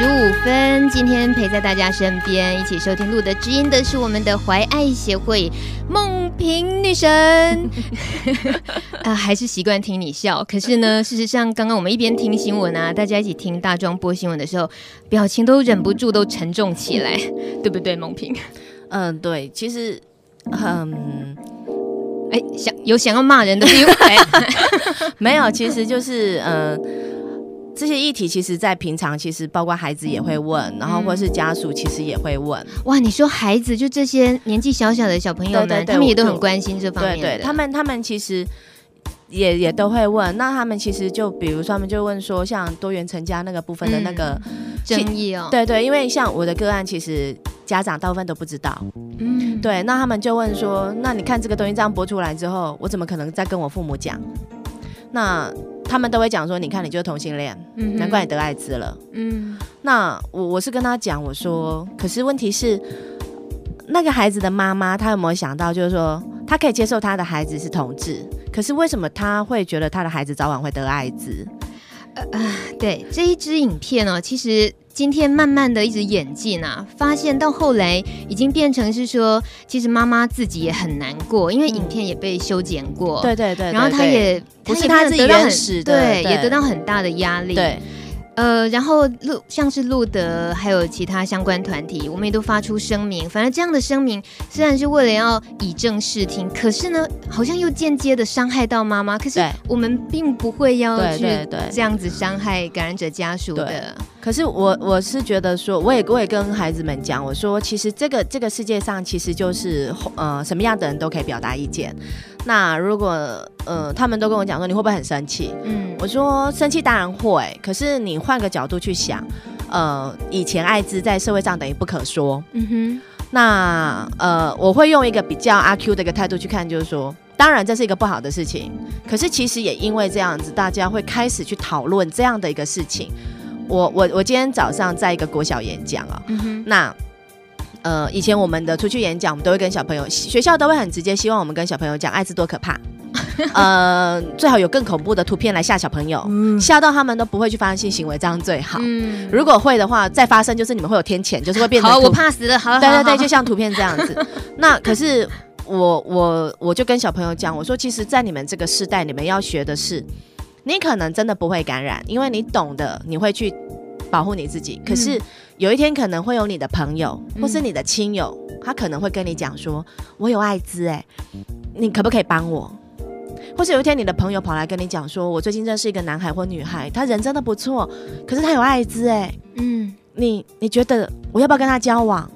十五分。今天陪在大家身边一起收听路的知音的是我们的怀爱协会梦萍女神。啊，还是习惯听你笑。可是呢，事实上，刚刚我们一边听新闻啊，大家一起听大壮播新闻的时候，表情都忍不住都沉重起来，对不对，梦萍？嗯，对。其实，嗯，哎，想有想要骂人的机会？没有，其实就是嗯。这些议题其实，在平常其实包括孩子也会问，然后或是家属其实也会问。哇，你说孩子就这些年纪小小的小朋友们，对对对，他们也都很关心这方面。对对，他们他们其实也也都会问。那他们其实就比如说，他们就问说，像多元成家那个部分的那个、嗯、争议哦。对对，因为像我的个案，其实家长大部分都不知道。嗯，对。那他们就问说，那你看这个东西这样播出来之后，我怎么可能再跟我父母讲？那他们都会讲说，你看你就是同性恋，嗯，难怪你得艾滋了。嗯，那我我是跟他讲，我说，可是问题是，那个孩子的妈妈，她有没有想到，就是说，她可以接受她的孩子是同志，可是为什么她会觉得她的孩子早晚会得艾滋？呃，对，这一支影片呢，其实。今天慢慢的一直演进啊，发现到后来已经变成是说，其实妈妈自己也很难过，因为影片也被修剪过，对对对，然后她也不是她自己原始的，对，也得到很大的压力，对。呃，然后路像是路德，还有其他相关团体，我们也都发出声明。反正这样的声明虽然是为了要以正视听，可是呢，好像又间接的伤害到妈妈。可是我们并不会要去这样子伤害感染者家属的。可是我我是觉得说，我也我也跟孩子们讲，我说其实这个这个世界上其实就是呃什么样的人都可以表达意见。那如果呃，他们都跟我讲说，你会不会很生气？嗯，我说生气当然会，可是你换个角度去想，呃，以前艾滋在社会上等于不可说。嗯哼，那呃，我会用一个比较阿 Q 的一个态度去看，就是说，当然这是一个不好的事情，可是其实也因为这样子，大家会开始去讨论这样的一个事情。我我我今天早上在一个国小演讲啊，嗯哼，那。呃，以前我们的出去演讲，我们都会跟小朋友，学校都会很直接，希望我们跟小朋友讲艾滋多可怕，呃，最好有更恐怖的图片来吓小朋友，吓、嗯、到他们都不会去发生性行为，这样最好。嗯、如果会的话，再发生就是你们会有天谴，就是会变成。好，我怕死了。好，对对对，就像图片这样子。那可是我我我就跟小朋友讲，我说，其实，在你们这个时代，你们要学的是，你可能真的不会感染，因为你懂得，你会去。保护你自己，可是有一天可能会有你的朋友或是你的亲友，嗯、他可能会跟你讲说：“我有艾滋，哎，你可不可以帮我？”或是有一天你的朋友跑来跟你讲说：“我最近认识一个男孩或女孩，他人真的不错，可是他有艾滋，哎，嗯，你你觉得我要不要跟他交往？”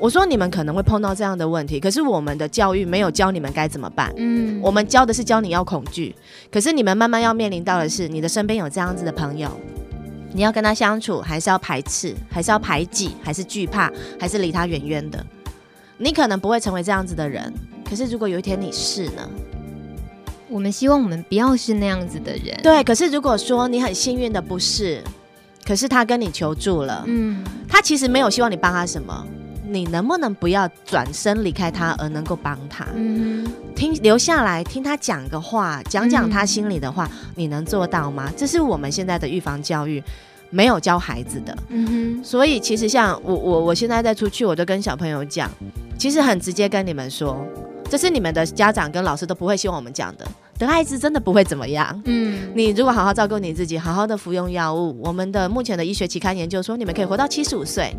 我说：“你们可能会碰到这样的问题，可是我们的教育没有教你们该怎么办。嗯，我们教的是教你要恐惧，可是你们慢慢要面临到的是，你的身边有这样子的朋友。”你要跟他相处，还是要排斥，还是要排挤，还是惧怕，还是离他远远的？你可能不会成为这样子的人，可是如果有一天你是呢？我们希望我们不要是那样子的人。对，可是如果说你很幸运的不是，可是他跟你求助了，嗯，他其实没有希望你帮他什么。你能不能不要转身离开他，而能够帮他？嗯，听留下来听他讲个话，讲讲他心里的话，嗯，你能做到吗？这是我们现在的预防教育没有教孩子的。嗯哼，所以其实像我我我现在在出去，我都跟小朋友讲，其实很直接跟你们说，这是你们的家长跟老师都不会希望我们讲的。得艾滋真的不会怎么样。嗯，你如果好好照顾你自己，好好的服用药物，我们的目前的医学期刊研究说，你们可以活到七十五岁。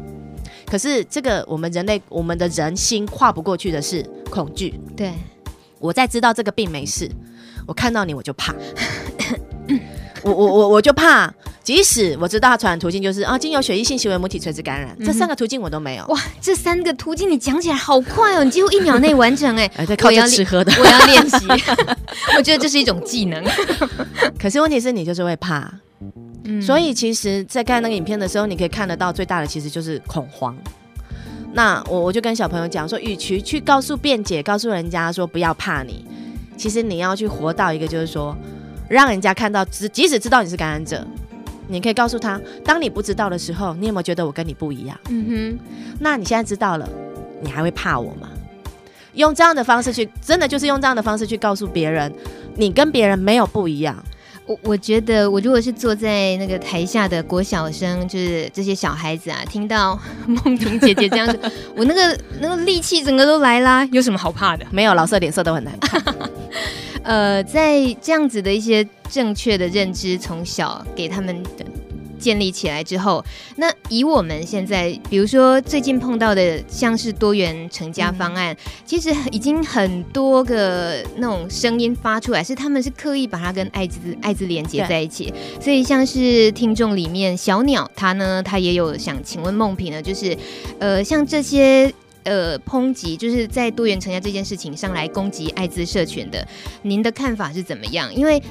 可是这个我们人类，我们的人心跨不过去的是恐惧。对，我在知道这个病没事，我看到你我就怕，我我我我就怕。即使我知道它传染途径就是啊，经由血液性行为母体垂直感染，嗯、这三个途径我都没有。哇，这三个途径你讲起来好快哦，你几乎一秒内完成哎。哎，对，靠着吃喝的，我要练习。我觉得这是一种技能。可是问题是你就是会怕。所以其实，在看那个影片的时候，你可以看得到最大的其实就是恐慌。那我我就跟小朋友讲说，与其去告诉辩解，告诉人家说不要怕你，其实你要去活到一个就是说，让人家看到，即即使知道你是感染者，你可以告诉他，当你不知道的时候，你有没有觉得我跟你不一样？嗯哼。那你现在知道了，你还会怕我吗？用这样的方式去，真的就是用这样的方式去告诉别人，你跟别人没有不一样。我我觉得，我如果是坐在那个台下的国小生，就是这些小孩子啊，听到 梦婷姐姐这样子，我那个那个力气整个都来啦，有什么好怕的？没有，老色脸色都很难看。呃，在这样子的一些正确的认知，从小给他们的。建立起来之后，那以我们现在，比如说最近碰到的，像是多元成家方案，嗯、其实已经很多个那种声音发出来，是他们是刻意把它跟艾滋艾滋连接在一起。所以像是听众里面小鸟，他呢，他也有想请问梦萍呢，就是呃，像这些呃抨击，就是在多元成家这件事情上来攻击艾滋社群的，您的看法是怎么样？因为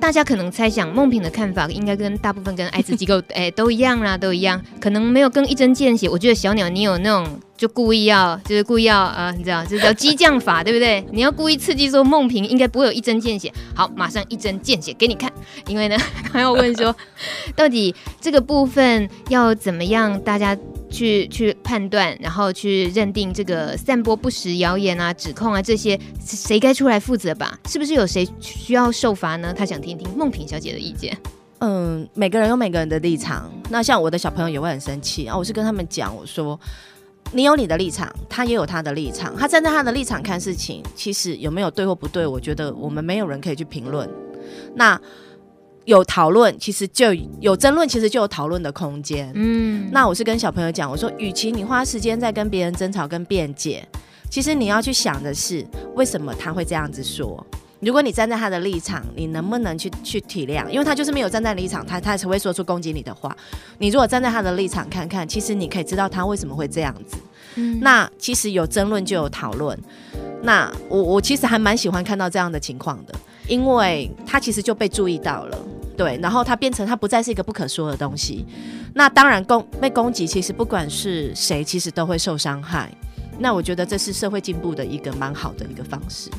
大家可能猜想梦萍的看法应该跟大部分跟艾滋机构 哎都一样啦，都一样，可能没有更一针见血。我觉得小鸟你有那种就故意要就是故意要呃你知道就是叫激将法对不对？你要故意刺激说梦萍应该不会有一针见血，好，马上一针见血给你看。因为呢，还要问说到底这个部分要怎么样大家。去去判断，然后去认定这个散播不实谣言啊、指控啊这些，谁该出来负责吧？是不是有谁需要受罚呢？他想听听梦萍小姐的意见。嗯，每个人有每个人的立场。那像我的小朋友也会很生气啊，我是跟他们讲，我说你有你的立场，他也有他的立场，他站在他的立场看事情，其实有没有对或不对，我觉得我们没有人可以去评论。那。有讨论，其实就有争论，其实就有讨论的空间。嗯，那我是跟小朋友讲，我说，与其你花时间在跟别人争吵跟辩解，其实你要去想的是，为什么他会这样子说？如果你站在他的立场，你能不能去去体谅？因为他就是没有站在立场，他他才会说出攻击你的话。你如果站在他的立场看看，其实你可以知道他为什么会这样子。嗯，那其实有争论就有讨论。那我我其实还蛮喜欢看到这样的情况的。因为他其实就被注意到了，对，然后它变成它不再是一个不可说的东西。那当然攻被攻击，其实不管是谁，其实都会受伤害。那我觉得这是社会进步的一个蛮好的一个方式。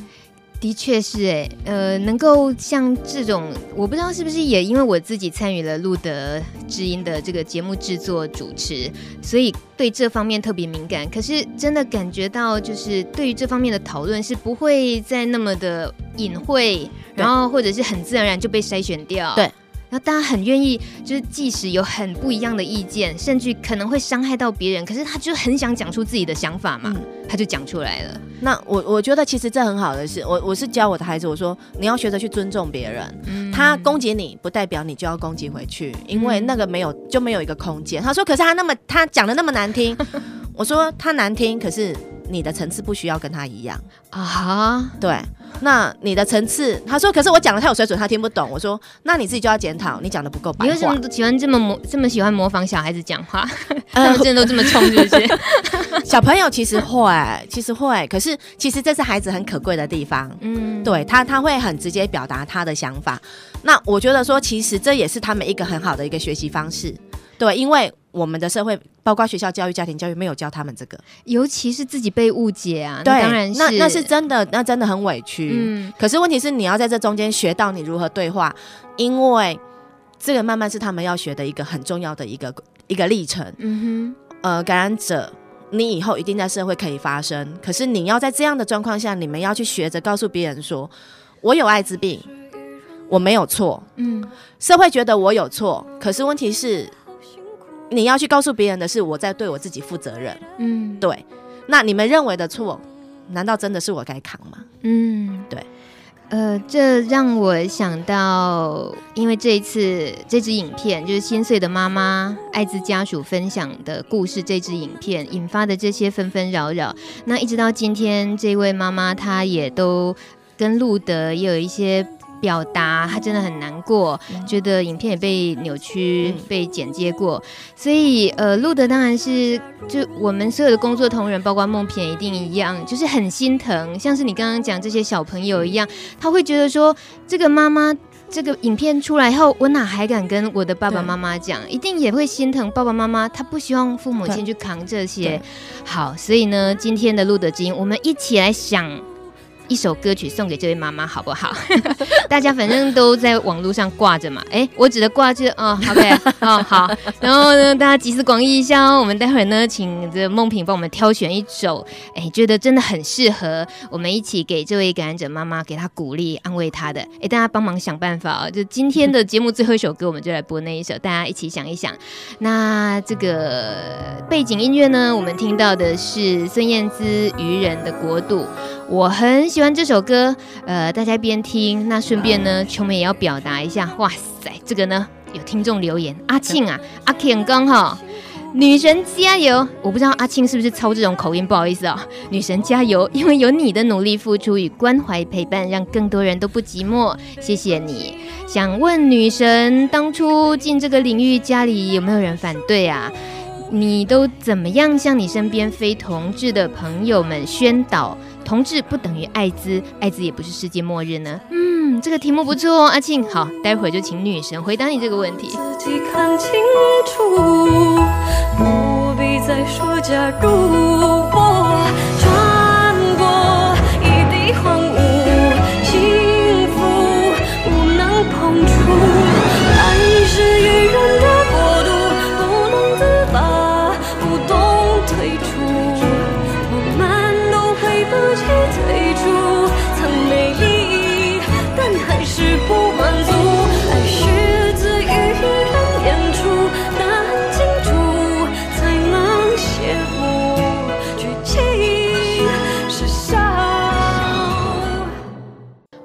的确是哎，呃，能够像这种，我不知道是不是也因为我自己参与了路德知音的这个节目制作主持，所以对这方面特别敏感。可是真的感觉到，就是对于这方面的讨论是不会再那么的隐晦，然后或者是很自然而然就被筛选掉。对。然后大家很愿意，就是即使有很不一样的意见，甚至可能会伤害到别人，可是他就很想讲出自己的想法嘛，嗯、他就讲出来了。那我我觉得其实这很好的是，我我是教我的孩子，我说你要学着去尊重别人，嗯、他攻击你不代表你就要攻击回去，因为那个没有就没有一个空间。他说，可是他那么他讲的那么难听，我说他难听，可是。你的层次不需要跟他一样啊，对，那你的层次，他说，可是我讲的太有水准，他听不懂。我说，那你自己就要检讨，你讲的不够白话。你为什么喜欢这么模这么喜欢模仿小孩子讲话？他们真的都这么冲，是不是？小朋友其实会，其实会，可是其实这是孩子很可贵的地方。嗯，对他他会很直接表达他的想法。那我觉得说，其实这也是他们一个很好的一个学习方式。对，因为。我们的社会，包括学校教育、家庭教育，没有教他们这个，尤其是自己被误解啊。对，当然是，那那是真的，那真的很委屈。嗯，可是问题是，你要在这中间学到你如何对话，因为这个慢慢是他们要学的一个很重要的一个一个历程。嗯哼，呃，感染者，你以后一定在社会可以发生，可是你要在这样的状况下，你们要去学着告诉别人说，我有艾滋病，我没有错。嗯，社会觉得我有错，可是问题是。你要去告诉别人的是，我在对我自己负责任。嗯，对。那你们认为的错，难道真的是我该扛吗？嗯，对。呃，这让我想到，因为这一次这支影片，就是心碎的妈妈艾滋家属分享的故事，这支影片引发的这些纷纷扰扰。那一直到今天，这位妈妈她也都跟路德也有一些。表达他真的很难过，嗯、觉得影片也被扭曲、嗯、被剪接过，所以呃，路德当然是就我们所有的工作同仁，包括梦片一定一样，就是很心疼，像是你刚刚讲这些小朋友一样，他会觉得说，这个妈妈这个影片出来后，我哪还敢跟我的爸爸妈妈讲？一定也会心疼爸爸妈妈，他不希望父母亲去扛这些。好，所以呢，今天的路德金，我们一起来想。一首歌曲送给这位妈妈，好不好？大家反正都在网络上挂着嘛。哎，我指的挂着哦，OK，哦好。然后呢，大家集思广益一下哦。我们待会儿呢，请这梦萍帮我们挑选一首，哎，觉得真的很适合我们一起给这位感染者妈妈给她鼓励、安慰她的。哎，大家帮忙想办法啊！就今天的节目最后一首歌，我们就来播那一首，大家一起想一想。那这个背景音乐呢，我们听到的是孙燕姿《愚人的国度》。我很喜欢这首歌，呃，大家一边听，那顺便呢，琼美也要表达一下。哇塞，这个呢，有听众留言，阿庆啊，阿庆刚好，女神加油！我不知道阿庆是不是操这种口音，不好意思啊、哦，女神加油，因为有你的努力付出与关怀陪伴，让更多人都不寂寞，谢谢你。想问女神，当初进这个领域，家里有没有人反对啊？你都怎么样向你身边非同志的朋友们宣导？同志不等于艾滋，艾滋也不是世界末日呢。嗯，这个题目不错哦，阿庆。好，待会儿就请女神回答你这个问题。自己看清楚，不必再说假如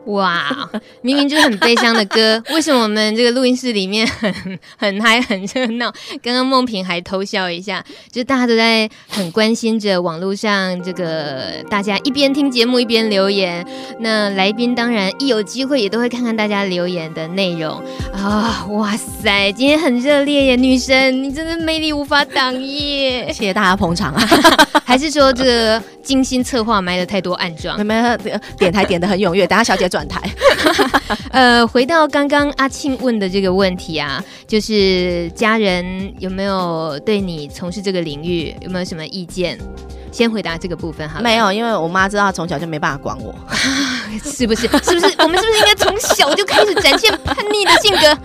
哇，明明就是很悲伤的歌，为什么我们这个录音室里面很很嗨很热闹？刚刚梦萍还偷笑一下，就大家都在很关心着网络上这个大家一边听节目一边留言。那来宾当然一有机会也都会看看大家留言的内容啊！哇塞，今天很热烈耶，女神你真的魅力无法挡耶！谢谢大家捧场啊！还是说这个精心策划埋了太多暗桩？没有，点台点的很踊跃，等下小姐转台。呃，回到刚刚阿庆问的这个问题啊，就是家人有没有对你从事这个领域有没有什么意见？先回答这个部分哈。没有，因为我妈知道从小就没办法管我，是不是？是不是？我们是不是应该从小就开始展现叛逆的性格？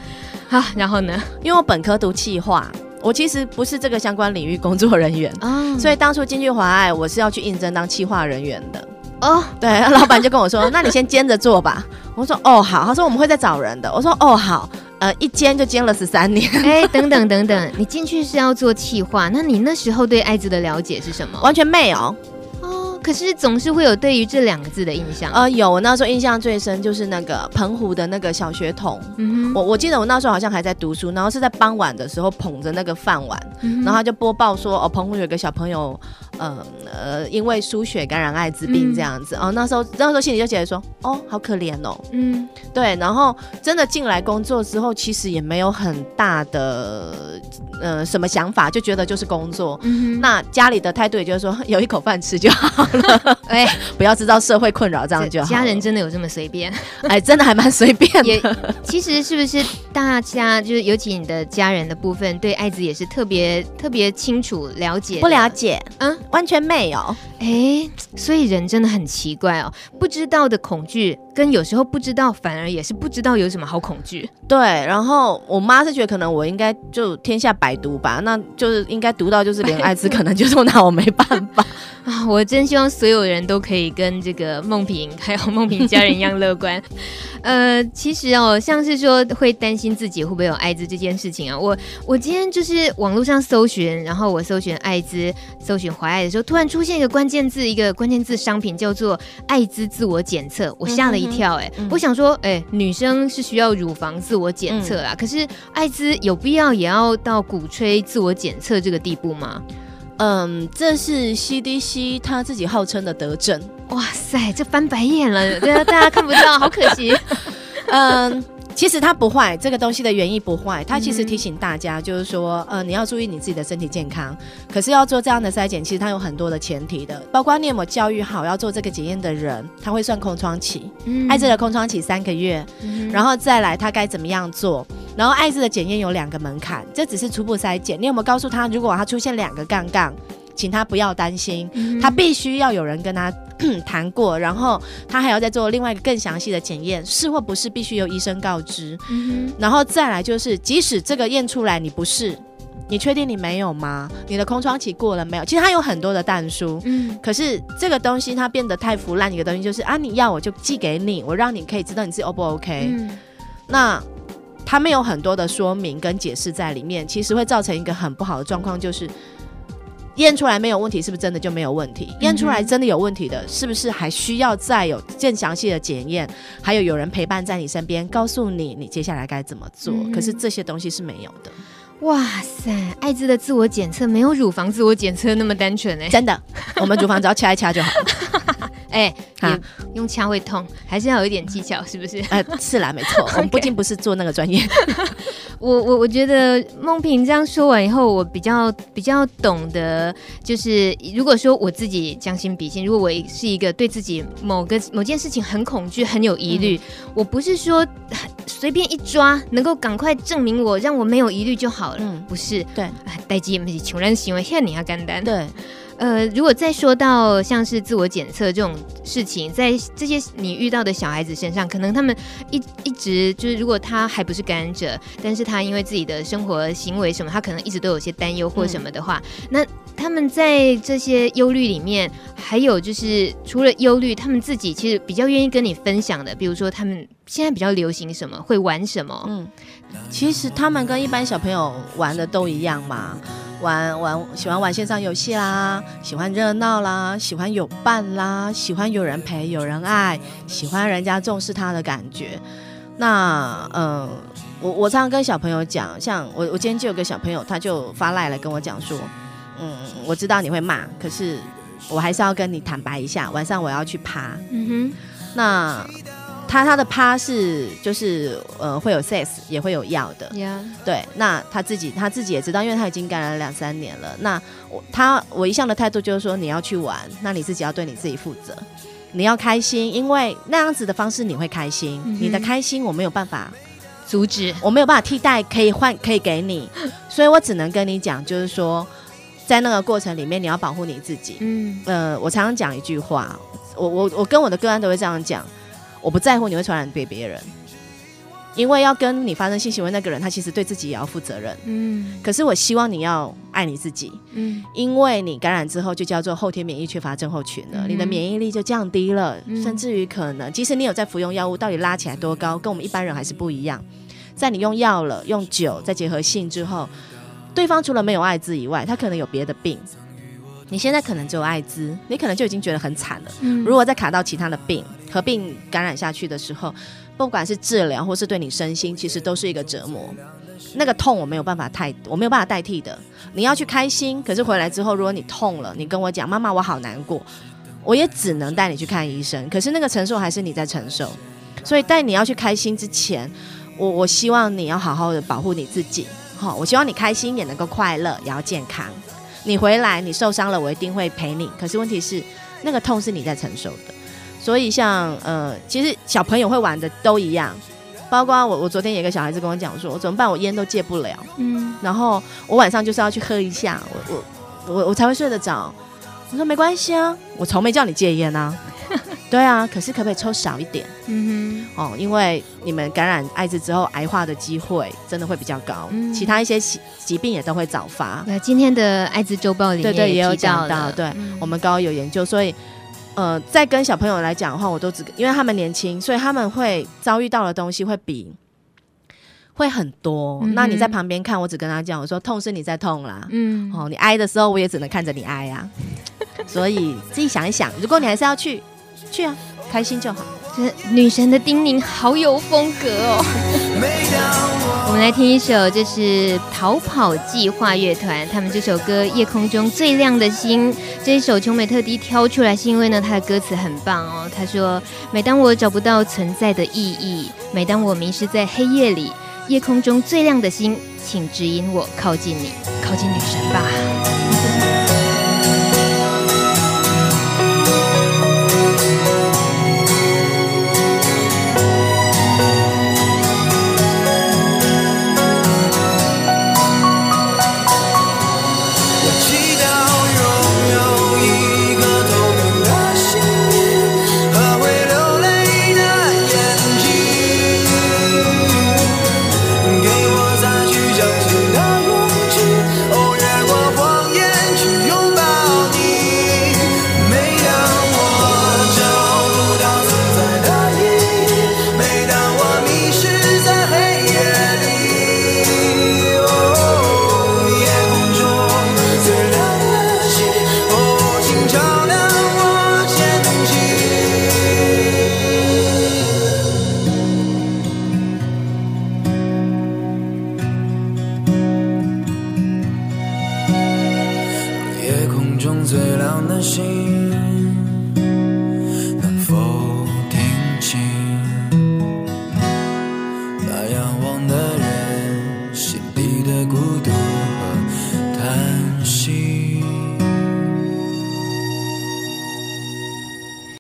好，然后呢？因为我本科读气化，我其实不是这个相关领域工作人员啊，所以当初进去华爱，我是要去应征当企划人员的。哦，oh, 对，老板就跟我说：“那你先兼着做吧。”我说：“哦，好。”他说：“我们会再找人的。”我说：“哦，好。”呃，一兼就兼了十三年。哎，等等等等，你进去是要做企划，那你那时候对艾滋的了解是什么？完全没有。可是总是会有对于这两个字的印象。呃，有，我那时候印象最深就是那个澎湖的那个小学童。嗯哼，我我记得我那时候好像还在读书，然后是在傍晚的时候捧着那个饭碗，嗯、然后他就播报说，哦，澎湖有个小朋友，呃呃，因为输血感染艾滋病这样子。嗯、哦，那时候那时候心里就觉得说，哦，好可怜哦。嗯，对。然后真的进来工作之后，其实也没有很大的呃什么想法，就觉得就是工作。嗯，那家里的态度也就是说，有一口饭吃就好了。哎，不要制造社会困扰，这样就好。家人真的有这么随便？哎，真的还蛮随便的。也其实是不是大家就是尤其你的家人的部分，对艾滋也是特别特别清楚了解？不了解，嗯，完全没有。哎，所以人真的很奇怪哦，不知道的恐惧，跟有时候不知道反而也是不知道有什么好恐惧。对，然后我妈是觉得可能我应该就天下百毒吧，那就是应该毒到就是连艾滋可能就说拿我没办法 啊。我真希望所有人都可以跟这个梦萍还有梦萍家人一样乐观。呃，其实哦，像是说会担心自己会不会有艾滋这件事情啊，我我今天就是网络上搜寻，然后我搜寻艾滋，搜寻怀爱的时候，突然出现一个关键字，一个关键字商品叫做艾滋自我检测，我吓了一跳，欸，哎、嗯，我想说，哎、欸，女生是需要乳房自我检测啊，嗯、可是艾滋有必要也要到鼓吹自我检测这个地步吗？嗯，这是 CDC 他自己号称的德政。哇塞，这翻白眼了，对啊，大家看不到，好可惜。嗯。其实它不坏，这个东西的原意不坏。它其实提醒大家，就是说，呃，你要注意你自己的身体健康。可是要做这样的筛检，其实它有很多的前提的，包括你有没有教育好要做这个检验的人，他会算空窗期，嗯、艾滋的空窗期三个月，嗯、然后再来他该怎么样做。然后艾滋的检验有两个门槛，这只是初步筛检。你有没有告诉他，如果他出现两个杠杠，请他不要担心，嗯、他必须要有人跟他 谈过，然后他还要再做另外一个更详细的检验，是或不是必须由医生告知。嗯、然后再来就是，即使这个验出来你不是，你确定你没有吗？你的空窗期过了没有？其实他有很多的但书，嗯，可是这个东西它变得太腐烂，一个东西就是啊，你要我就寄给你，我让你可以知道你自己 O 不 OK。嗯、那他没有很多的说明跟解释在里面，其实会造成一个很不好的状况，就是。验出来没有问题，是不是真的就没有问题？验出来真的有问题的，是不是还需要再有更详细的检验？还有有人陪伴在你身边，告诉你你接下来该怎么做？嗯、可是这些东西是没有的。哇塞，艾滋的自我检测没有乳房自我检测那么单纯哎、欸，真的，我们乳房只要掐一掐就好了。哎，哈用掐会痛，还是要有一点技巧，是不是？呃，是啦，没错，我们毕竟不是做那个专业。我我我觉得梦萍这样说完以后，我比较比较懂得，就是如果说我自己将心比心，如果我是一个对自己某个某件事情很恐惧、很有疑虑，嗯、我不是说随便一抓能够赶快证明我让我没有疑虑就好了，嗯，不是，对，代志不是穷人行为，像你要干单，对。呃，如果再说到像是自我检测这种事情，在这些你遇到的小孩子身上，可能他们一一直就是，如果他还不是感染者，但是他因为自己的生活行为什么，他可能一直都有些担忧或什么的话，嗯、那他们在这些忧虑里面，还有就是除了忧虑，他们自己其实比较愿意跟你分享的，比如说他们现在比较流行什么，会玩什么？嗯，其实他们跟一般小朋友玩的都一样嘛。玩玩喜欢玩线上游戏啦，喜欢热闹啦，喜欢有伴啦，喜欢有人陪有人爱，喜欢人家重视他的感觉。那嗯，我我常常跟小朋友讲，像我我今天就有个小朋友，他就发赖来跟我讲说，嗯，我知道你会骂，可是我还是要跟你坦白一下，晚上我要去爬。嗯哼，那。他他的趴是就是呃会有 sex 也会有药的，Yeah. 对，那他自己他自己也知道，因为他已经感染了两三年了。那我他我一向的态度就是说，你要去玩，那你自己要对你自己负责，你要开心，因为那样子的方式你会开心，mm hmm. 你的开心我没有办法阻止，我没有办法替代，可以换可以给你，所以我只能跟你讲，就是说在那个过程里面你要保护你自己。嗯，呃，我常常讲一句话，我我我跟我的个案都会这样讲。我不在乎你会传染给别人，因为要跟你发生性行为那个人，他其实对自己也要负责任。嗯，可是我希望你要爱你自己。嗯，因为你感染之后就叫做后天免疫缺乏症候群了，嗯、你的免疫力就降低了，嗯、甚至于可能，即使你有在服用药物，到底拉起来多高，跟我们一般人还是不一样。在你用药了、用酒再结合性之后，对方除了没有艾滋以外，他可能有别的病。你现在可能只有艾滋，你可能就已经觉得很惨了。嗯、如果再卡到其他的病，合并感染下去的时候，不管是治疗或是对你身心，其实都是一个折磨。那个痛我没有办法太，我没有办法代替的。你要去开心，可是回来之后，如果你痛了，你跟我讲妈妈，我好难过，我也只能带你去看医生。可是那个承受还是你在承受。所以在你要去开心之前，我我希望你要好好的保护你自己。好，我希望你开心也能够快乐，也要健康。你回来，你受伤了，我一定会陪你。可是问题是，那个痛是你在承受的。所以像呃，其实小朋友会玩的都一样，包括我，我昨天有一个小孩子跟我讲说，我怎么办？我烟都戒不了。嗯。然后我晚上就是要去喝一下，我我我我才会睡得着。我说没关系啊，我从没叫你戒烟啊。对啊，可是可不可以抽少一点？嗯哼，哦，因为你们感染艾滋之后，癌化的机会真的会比较高，嗯、其他一些疾病也都会早发。那今天的艾滋周报里面对对也有讲到，对、嗯、我们高有研究，所以呃，在跟小朋友来讲的话，我都只因为他们年轻，所以他们会遭遇到的东西会比会很多。嗯、那你在旁边看，我只跟他讲，我说痛是你在痛啦，嗯，哦，你挨的时候，我也只能看着你挨呀、啊。所以自己想一想，如果你还是要去。去啊，开心就好。这女神的叮咛好有风格哦。我 我们来听一首，就是逃跑计划乐团他们这首歌《夜空中最亮的星》。这一首琼美特地挑出来，是因为呢，他的歌词很棒哦。他说：“每当我找不到存在的意义，每当我迷失在黑夜里，夜空中最亮的星，请指引我靠近你，靠近女神吧。”